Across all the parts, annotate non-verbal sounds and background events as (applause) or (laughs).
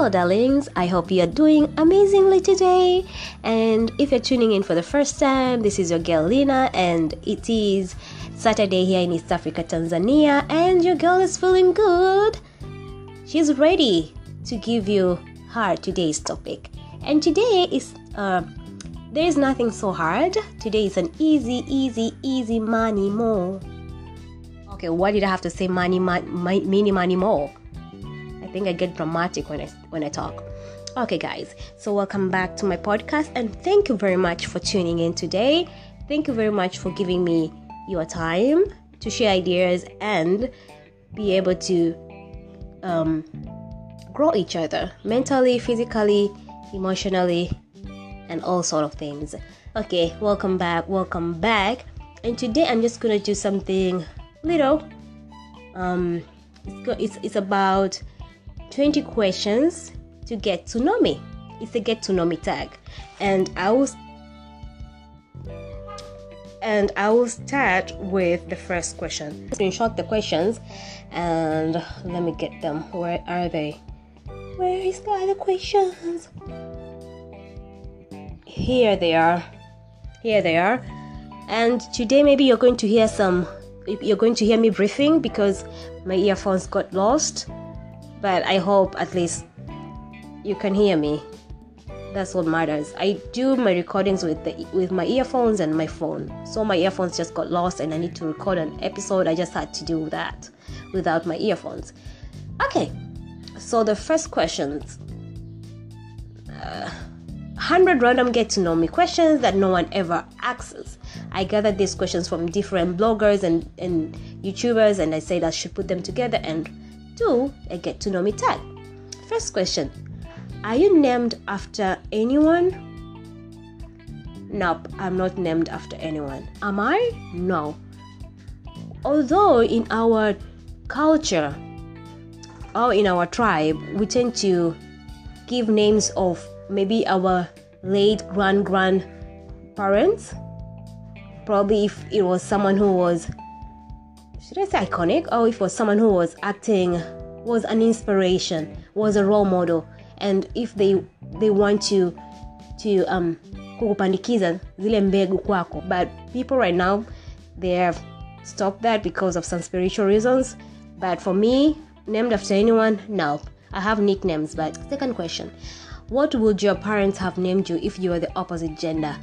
Hello, darlings. I hope you are doing amazingly today. And if you're tuning in for the first time, this is your girl Lina, and it is Saturday here in East Africa, Tanzania, and your girl is feeling good. She's ready to give you her today's topic. And today is uh, there is nothing so hard. Today is an easy, easy, easy money more. Okay, why did I have to say money, money, mini money more? I think I get dramatic when I when I talk. Okay, guys. So welcome back to my podcast, and thank you very much for tuning in today. Thank you very much for giving me your time to share ideas and be able to um, grow each other mentally, physically, emotionally, and all sort of things. Okay, welcome back. Welcome back. And today I'm just gonna do something little. Um, it's, it's, it's about 20 questions to get to know me. It's a get to know me tag. And I will and I will start with the first question. Screenshot the questions and let me get them. Where are they? Where is the other questions? Here they are. Here they are. And today maybe you're going to hear some you're going to hear me breathing because my earphones got lost but I hope at least you can hear me. That's what matters. I do my recordings with the with my earphones and my phone. So my earphones just got lost and I need to record an episode. I just had to do that without my earphones. Okay. So the first questions uh, 100 random get to know me questions that no one ever asks. I gathered these questions from different bloggers and, and YouTubers, and I said I should put them together and do a get to know me tag. First question Are you named after anyone? Nope, I'm not named after anyone. Am I? No. Although in our culture or in our tribe, we tend to give names of maybe our late grand grandparents. Probably if it was someone who was should I say iconic, or if it was someone who was acting, was an inspiration, was a role model, and if they they want to to um kukupandikiza zile mbegu kwako, but people right now they have stopped that because of some spiritual reasons. But for me, named after anyone, no. I have nicknames, but second question. What would your parents have named you if you were the opposite gender?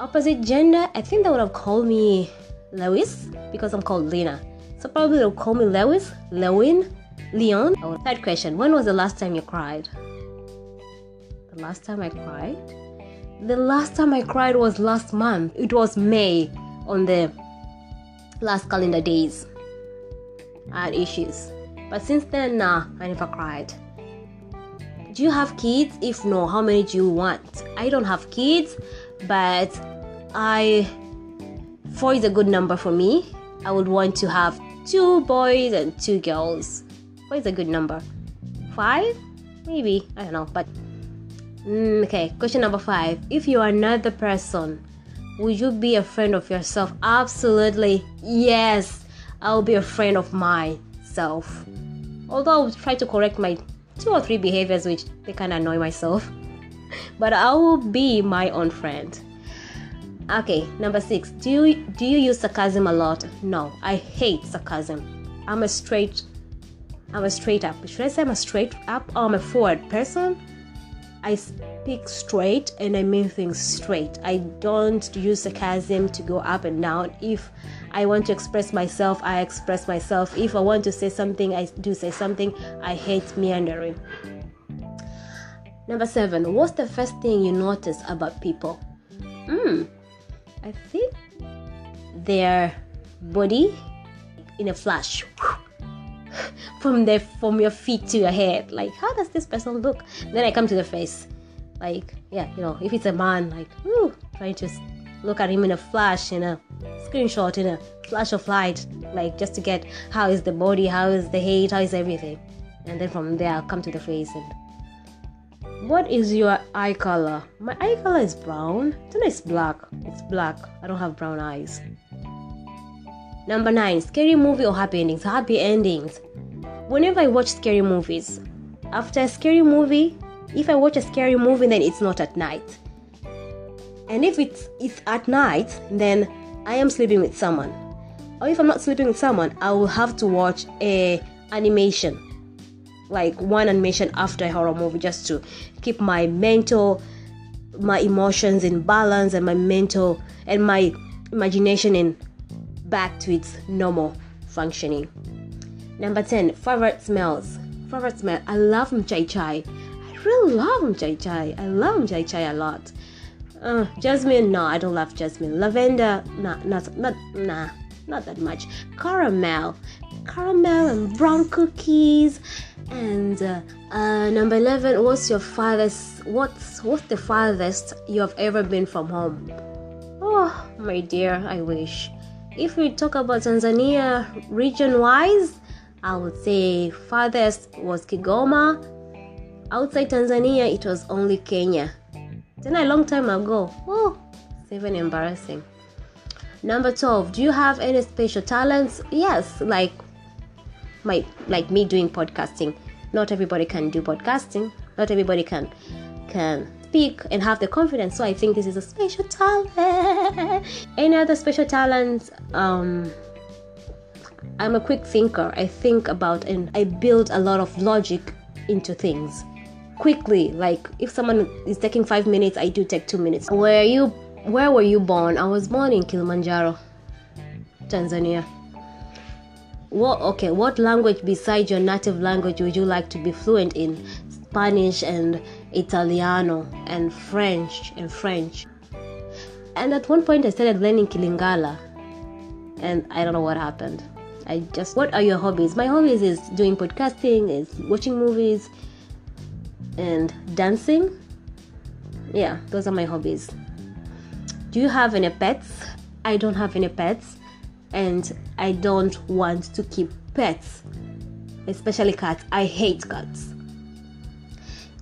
Opposite gender, I think they would have called me Lewis because I'm called Lina. So probably they'll call me Lewis, Lewin, Leon. Oh, third question When was the last time you cried? The last time I cried? The last time I cried was last month. It was May on the last calendar days. I had issues. But since then, nah, I never cried. Do you have kids? If no, how many do you want? I don't have kids, but I Four is a good number for me. I would want to have two boys and two girls. Four is a good number. Five? Maybe. I don't know. But mm, okay, question number five. If you are another person, would you be a friend of yourself? Absolutely. Yes. I'll be a friend of myself. Although I'll try to correct my two or three behaviors which they of annoy myself. (laughs) but I will be my own friend. Okay, number six. Do you do you use sarcasm a lot? No, I hate sarcasm. I'm a straight I'm a straight up. Should I say I'm a straight up or I'm a forward person? I speak straight and I mean things straight. I don't use sarcasm to go up and down. If I want to express myself, I express myself. If I want to say something, I do say something. I hate meandering. Number seven, what's the first thing you notice about people? Hmm, I think their body in a flash (laughs) from the from your feet to your head. Like, how does this person look? Then I come to the face. Like, yeah, you know, if it's a man, like, ooh, trying to look at him in a flash, in a screenshot, in a flash of light, like just to get how is the body, how is the head, how is everything. And then from there, I'll come to the face and what is your eye color? My eye color is brown. Then it's black. It's black. I don't have brown eyes. Number nine, scary movie or happy endings? Happy endings. Whenever I watch scary movies, after a scary movie, if I watch a scary movie, then it's not at night. And if it's, it's at night, then I am sleeping with someone. Or if I'm not sleeping with someone, I will have to watch a animation. Like one animation after a horror movie just to keep my mental my emotions in balance and my mental and my imagination in back to its normal functioning. Number 10, favorite smells. Favorite smell. I love chai chai. I really love chai chai. I love chai chai a lot. Uh, jasmine, no, I don't love jasmine. Lavender, nah, not, not, nah, not that much. Caramel, caramel and brown cookies. And uh, number eleven, what's your farthest? What's what's the farthest you have ever been from home? Oh, my dear, I wish. If we talk about Tanzania region-wise, I would say farthest was Kigoma. Outside Tanzania, it was only Kenya. Then a long time ago. Oh, it's even embarrassing. Number 12, do you have any special talents? Yes, like my like me doing podcasting. Not everybody can do podcasting. Not everybody can can speak and have the confidence. So I think this is a special talent. any other special talents? Um I'm a quick thinker. I think about and I build a lot of logic into things quickly. Like if someone is taking five minutes, I do take two minutes. Where you? Where were you born? I was born in Kilimanjaro, Tanzania. What? Okay. What language besides your native language would you like to be fluent in? Spanish and Italiano and French and French. And at one point, I started learning Kilingala, and I don't know what happened. I just. What are your hobbies? My hobbies is doing podcasting, is watching movies, and dancing. Yeah, those are my hobbies. Do you have any pets? I don't have any pets, and I don't want to keep pets, especially cats. I hate cats.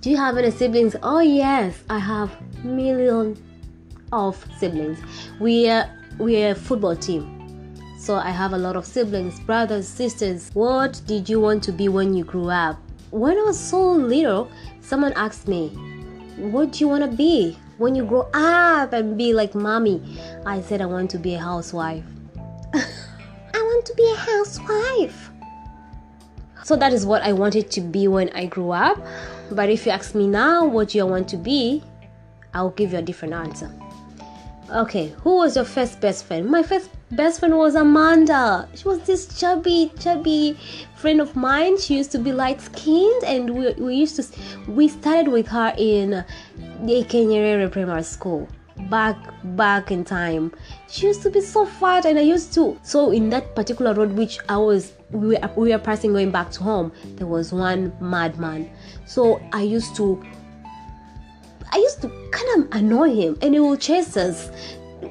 Do you have any siblings? Oh yes, I have million of siblings. We are we are a football team. So I have a lot of siblings, brothers, sisters. What did you want to be when you grew up? When I was so little, someone asked me, What do you want to be when you grow up and be like mommy? I said, I want to be a housewife. To be a housewife. So that is what I wanted to be when I grew up. But if you ask me now, what you want to be? I'll give you a different answer. Okay, who was your first best friend? My first best friend was Amanda. She was this chubby, chubby friend of mine. She used to be light skinned, and we, we used to we started with her in the Kenyerere Primary School back back in time. She used to be so fat, and I used to. So in that particular road, which I was we were, we were passing going back to home, there was one madman. So I used to I used to kind of annoy him and he will chase us.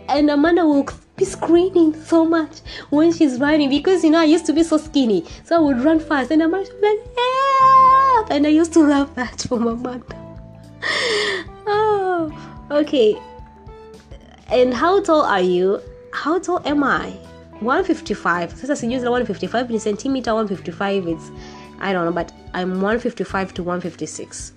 And Amanda will be screaming so much when she's running because you know I used to be so skinny. So I would run fast and Amanda would be like, Help! And I used to (laughs) love that from Amanda. (laughs) oh, okay. And how tall are you? How tall am I? 155. Sasa sijui 155 ni centimeter 155 it's I don't know but I'm 155 to 156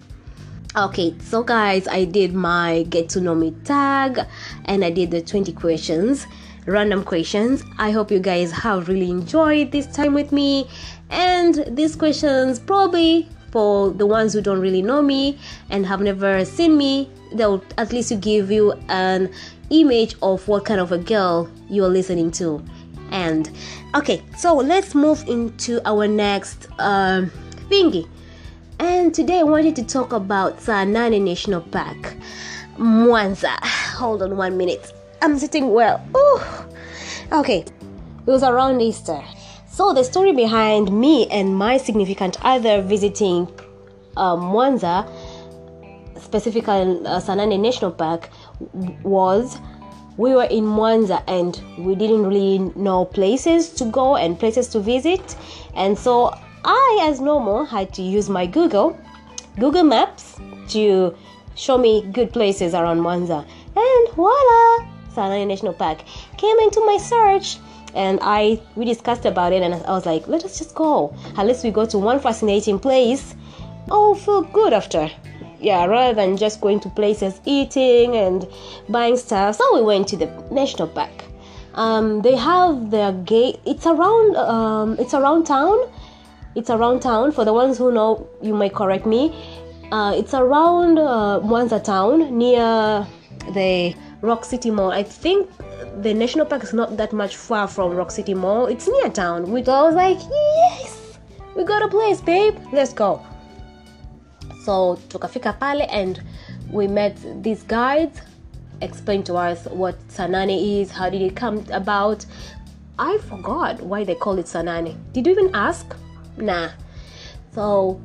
okay so guys i did my get to know me tag and i did the 20 questions random questions i hope you guys have really enjoyed this time with me and these questions probably for the ones who don't really know me and have never seen me they'll at least give you an image of what kind of a girl you're listening to and okay so let's move into our next um, thingy and today I wanted to talk about Saanane National Park, Mwanza. Hold on one minute. I'm sitting well. Ooh. Okay, it was around Easter. So the story behind me and my significant other visiting um, Mwanza, specifically uh, Saanane National Park, was we were in Mwanza and we didn't really know places to go and places to visit, and so I, as normal, had to use my Google, Google Maps, to show me good places around Mwanza. And voila, Saanane National Park came into my search. And I we discussed about it, and I was like, let us just go. At least we go to one fascinating place I'll feel good after. Yeah, rather than just going to places eating and buying stuff. So we went to the national park. Um, they have their gate. It's around. Um, it's around town. It's around town. For the ones who know, you might correct me. Uh, it's around uh, Mwanza town near the Rock City Mall. I think the national park is not that much far from Rock City Mall. It's near town. We I was like, yes, we got a place, babe. Let's go. So tukafika pale and we met these guides, explained to us what Saanane is, how did it come about. I forgot why they call it Saanane. Did you even ask? Nah. So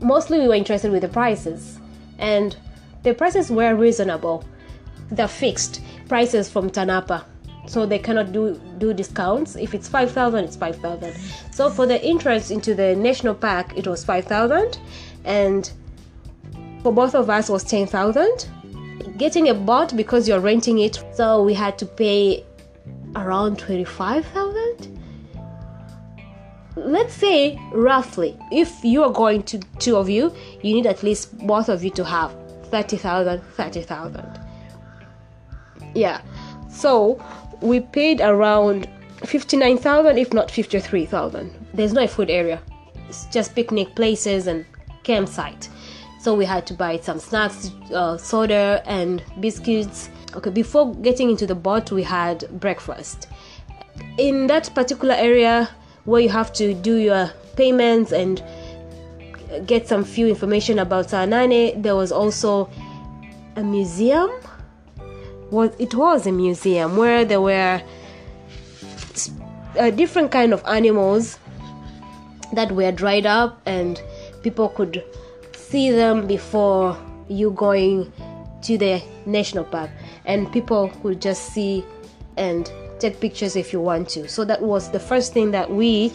mostly we were interested with the prices and the prices were reasonable. They're fixed prices from TANAPA. So they cannot do do discounts. If it's five thousand, it's five thousand. So for the entrance into the national park, it was five thousand, and for both of us was ten thousand. Getting a boat because you're renting it, so we had to pay around twenty five thousand. Let's say roughly if you are going to two of you you need at least both of you to have 30000 30000 yeah. So we paid around 59000 if not 53000 there's no food area. It's just picnic places and campsite. So we had to buy some snacks uh, soda and biscuits. Okay before getting into the boat we had breakfast. In that particular area where you have to do your payments and get some few information about Saanane there was also a museum. Was it was a museum where there were uh, different kind of animals that were dried up and people could see them before you going to the national park and people could just see and take pictures if you want to so that was the first thing that we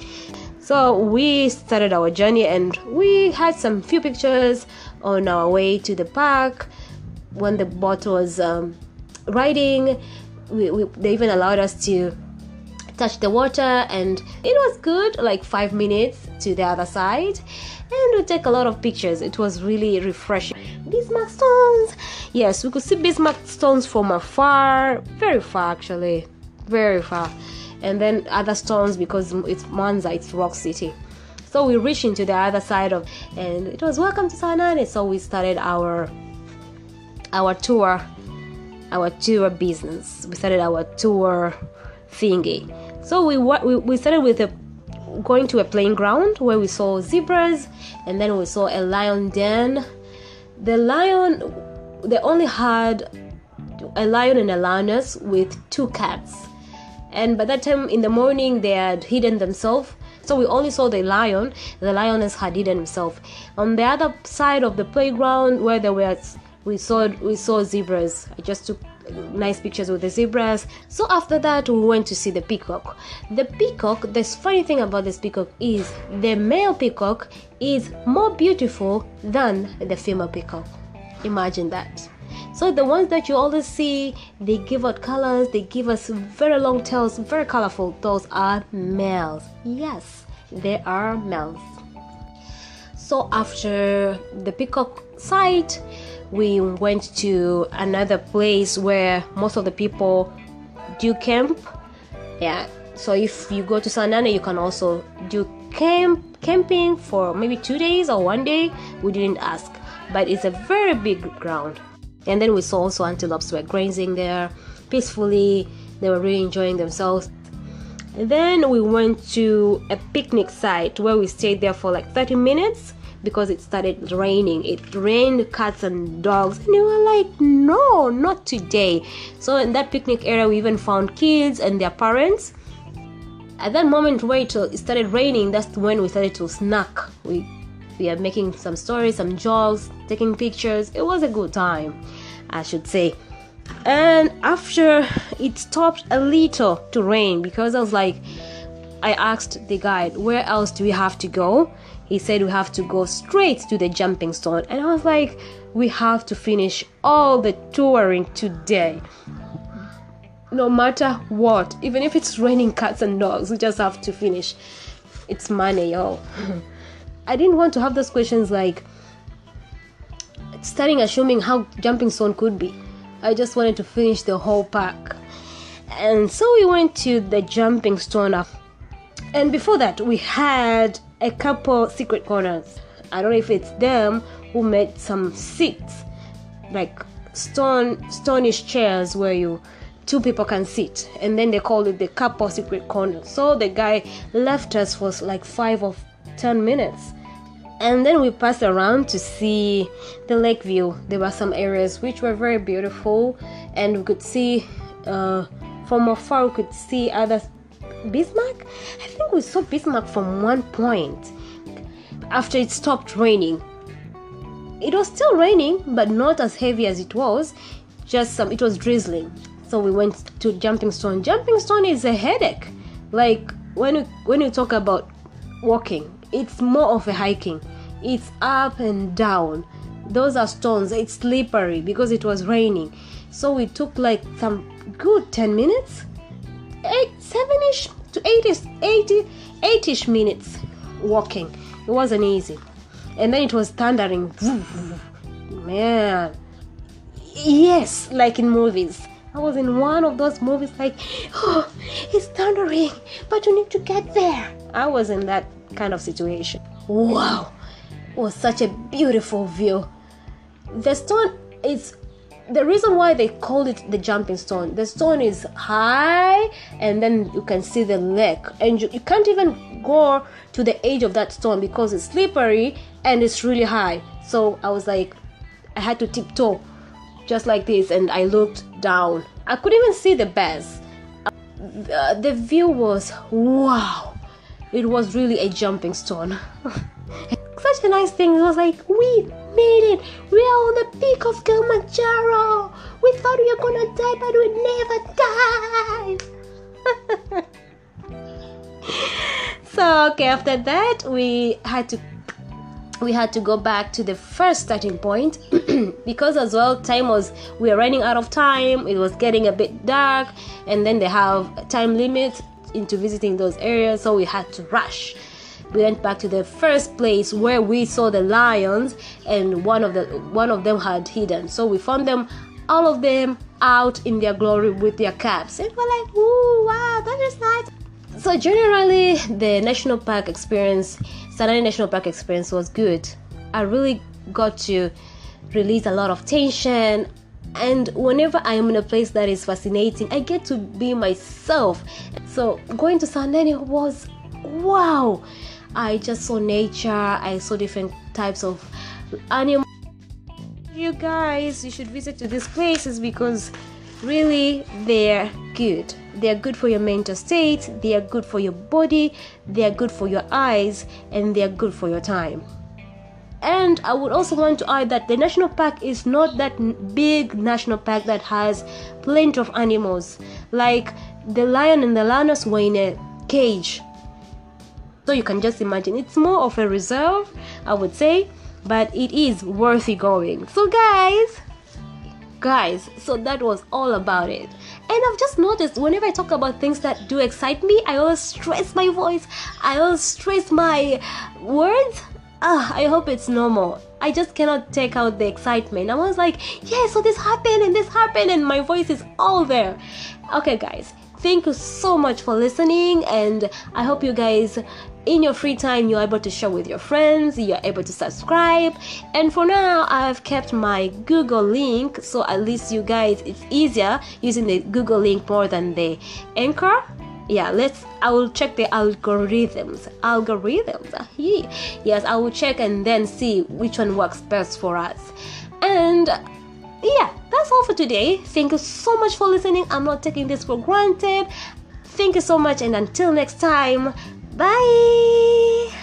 so we started our journey and we had some few pictures on our way to the park when the boat was um, riding. We, we, they even allowed us to touch the water, and it was good like five minutes to the other side. And we take a lot of pictures. It was really refreshing. Bismarck stones. Yes, we could see Bismarck stones from afar, very far actually, very far. And then other stones because it's Mwanza, it's Rock City. So we reached into the other side of, and it was welcome to Saanane. So we started our our tour our tour business. We started our tour thingy. So we we, we started with a, going to a playing ground where we saw zebras and then we saw a lion den. The lion, they only had a lion and a lioness with two cats. And by that time in the morning, they had hidden themselves. So we only saw the lion. The lioness had hidden himself. On the other side of the playground, where there were we saw we saw zebras. I just took nice pictures with the zebras. So after that, we went to see the peacock. The peacock. The funny thing about this peacock is the male peacock is more beautiful than the female peacock. Imagine that. So the ones that you always see, they give out colors, they give us very long tails, very colorful. Those are males. Yes, they are males. So after the peacock sight, we went to another place where most of the people do camp. Yeah, so if you go to Saanane, you can also do camp camping for maybe two days or one day. We didn't ask, but it's a very big ground. And then we saw also antelopes were grazing there peacefully. They were really enjoying themselves. And then we went to a picnic site where we stayed there for like 30 minutes because it started raining. It rained cats and dogs, and they were like, no, not today. So in that picnic area, we even found kids and their parents. At that moment where it started raining, that's when we started to snack. We we are making some stories, some jokes, taking pictures. It was a good time, I should say. And after it stopped a little to rain, because I was like, I asked the guide, where else do we have to go? He said we have to go straight to the jumping stone and i was like we have to finish all the touring today no matter what even if it's raining cats and dogs we just have to finish it's money yo (laughs) i didn't want to have those questions like starting assuming how jumping stone could be. I just wanted to finish the whole park. And so we went to the jumping stone. And before that, we had a couple secret corners. I don't know if it's them who made some seats, like stone stonish chairs where you two people can sit. And then they called it the couple secret corner so the guy left us for like five or ten minutes. And then we passed around to see the lake view. There were some areas which were very beautiful. And we could see uh, from afar we could see other bismarck? I think we saw bismarck from one point after it stopped raining. It was still raining but not as heavy as it was just some it was drizzling. So we went to jumping stone. Jumping stone is a headache. Like when you when you talk about walking it's more of a hiking. It's up and down. Those are stones. It's slippery because it was raining. So we took like some good 10 minutes 8 7ish to 80 80 8ish minutes walking. It wasn't easy. And then it was thundering. (laughs) Man. Yes like in movies. I was in one of those movies like oh it's thundering but you need to get there. I was in that kind of situation. Wow. It was such a beautiful view. The stone is the reason why they called it the jumping stone the stone is high and then you can see the lake and you, you can't even go to the edge of that stone because it's slippery and it's really high. So i was like i had to tiptoe just like this and i looked down. I couldn't even see the bears. Uh, the view was wow. It was really a jumping stone. (laughs) Such a nice thing. It was like we made it. We are on the peak of kilimanjaro. We thought we were gonna die but we never died. (laughs) So okay after that we had to we had to go back to the first starting point. (clears throat) Because as well time was we were running out of time. It was getting a bit dark and then they have time limits into visiting those areas so we had to rush we went back to the first place where we saw the lions and one of the one of them had hidden so we found them all of them out in their glory with their caps and we're like ooh wow that is nice so generally the national park experience Saanane National Park experience was good. I really got to release a lot of tension and whenever I am in a place that is fascinating, I get to be myself. So going to Saanane was wow. I just saw nature, I saw different types of animals. You guys, you should visit to these places because really they're good. They are good for your mental state they are good for your body they are good for your eyes and they are good for your time. And i would also want to add that the national park is not that big national park that has plenty of animals. Like the lion and the lioness were in a cage so you can just imagine it's more of a reserve i would say but it is worthy going. So guys guys so that was all about it. And i've just noticed whenever i talk about things that do excite me i always stress my voice i always stress my words. Ah, i hope it's normal. I just cannot take out the excitement. I was like yeah so this happened and this happened and my voice is all there. Okay guys thank you so much for listening and i hope you guys in your free time you're able to share with your friends you're able to subscribe. And for now i've kept my google link so at least you guys it's easier using the google link more than the anchor. Yeah let's i will check the algorithms algorithms yes i will check and then see which one works best for us. And yeah that's all for today. Thank you so much for listening. I'm not taking this for granted. Thank you so much and until next time Bye!